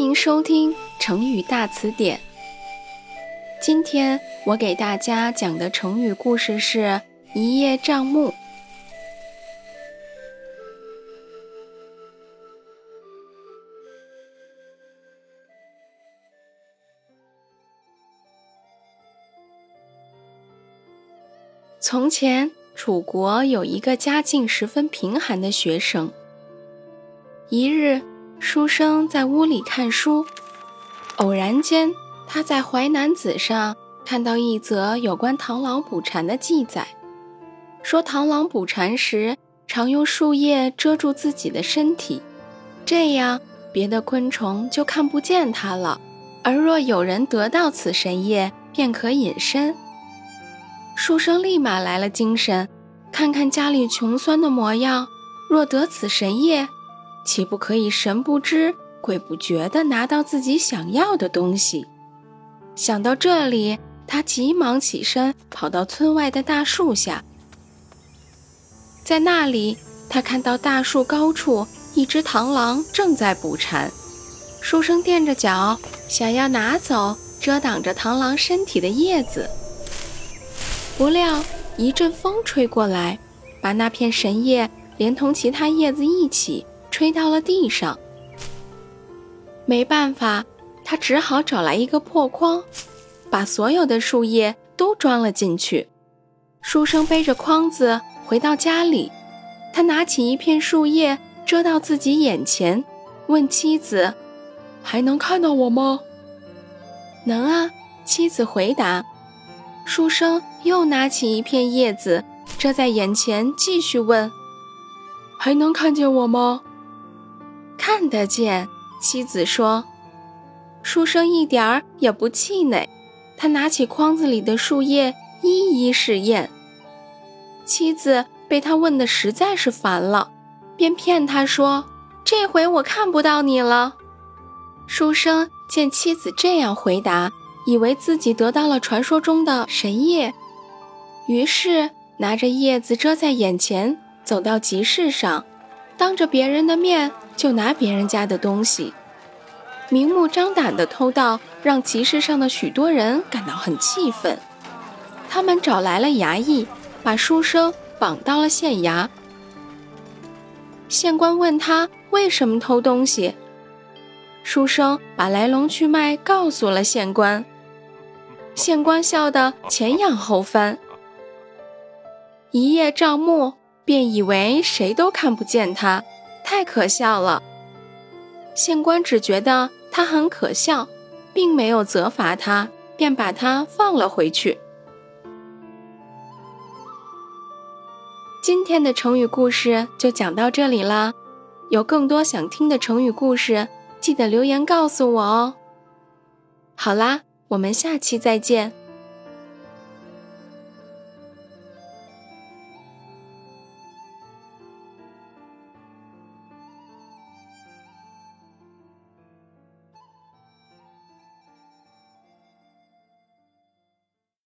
迎收听成语大词典。今天我给大家讲的成语故事是“一叶障目”。从前，楚国有一个家境十分贫寒的学生。一日，书生在屋里看书，偶然间，他在《淮南子》上看到一则有关螳螂捕蝉的记载，说螳螂捕蝉时常用树叶遮住自己的身体，这样别的昆虫就看不见它了。而若有人得到此神叶，便可隐身。书生立马来了精神，看看家里穷酸的模样，若得此神叶。岂不可以神不知鬼不觉地拿到自己想要的东西？想到这里，他急忙起身，跑到村外的大树下。在那里，他看到大树高处一只螳螂正在捕蝉。书生垫着脚，想要拿走遮挡着螳螂身体的叶子，不料一阵风吹过来，把那片神叶连同其他叶子一起。吹到了地上，没办法，他只好找来一个破筐，把所有的树叶都装了进去。书生背着筐子回到家里，他拿起一片树叶遮到自己眼前，问妻子：“还能看到我吗？”“能啊。”妻子回答。书生又拿起一片叶子遮在眼前，继续问：“还能看见我吗？”看得见，妻子说：“书生一点儿也不气馁，他拿起筐子里的树叶一一试验。妻子被他问的实在是烦了，便骗他说：‘这回我看不到你了。’书生见妻子这样回答，以为自己得到了传说中的神叶，于是拿着叶子遮在眼前，走到集市上，当着别人的面。”就拿别人家的东西，明目张胆的偷盗，让集市上的许多人感到很气愤。他们找来了衙役，把书生绑到了县衙。县官问他为什么偷东西，书生把来龙去脉告诉了县官。县官笑得前仰后翻，一叶障目，便以为谁都看不见他。太可笑了！县官只觉得他很可笑，并没有责罚他，便把他放了回去。今天的成语故事就讲到这里啦，有更多想听的成语故事，记得留言告诉我哦。好啦，我们下期再见。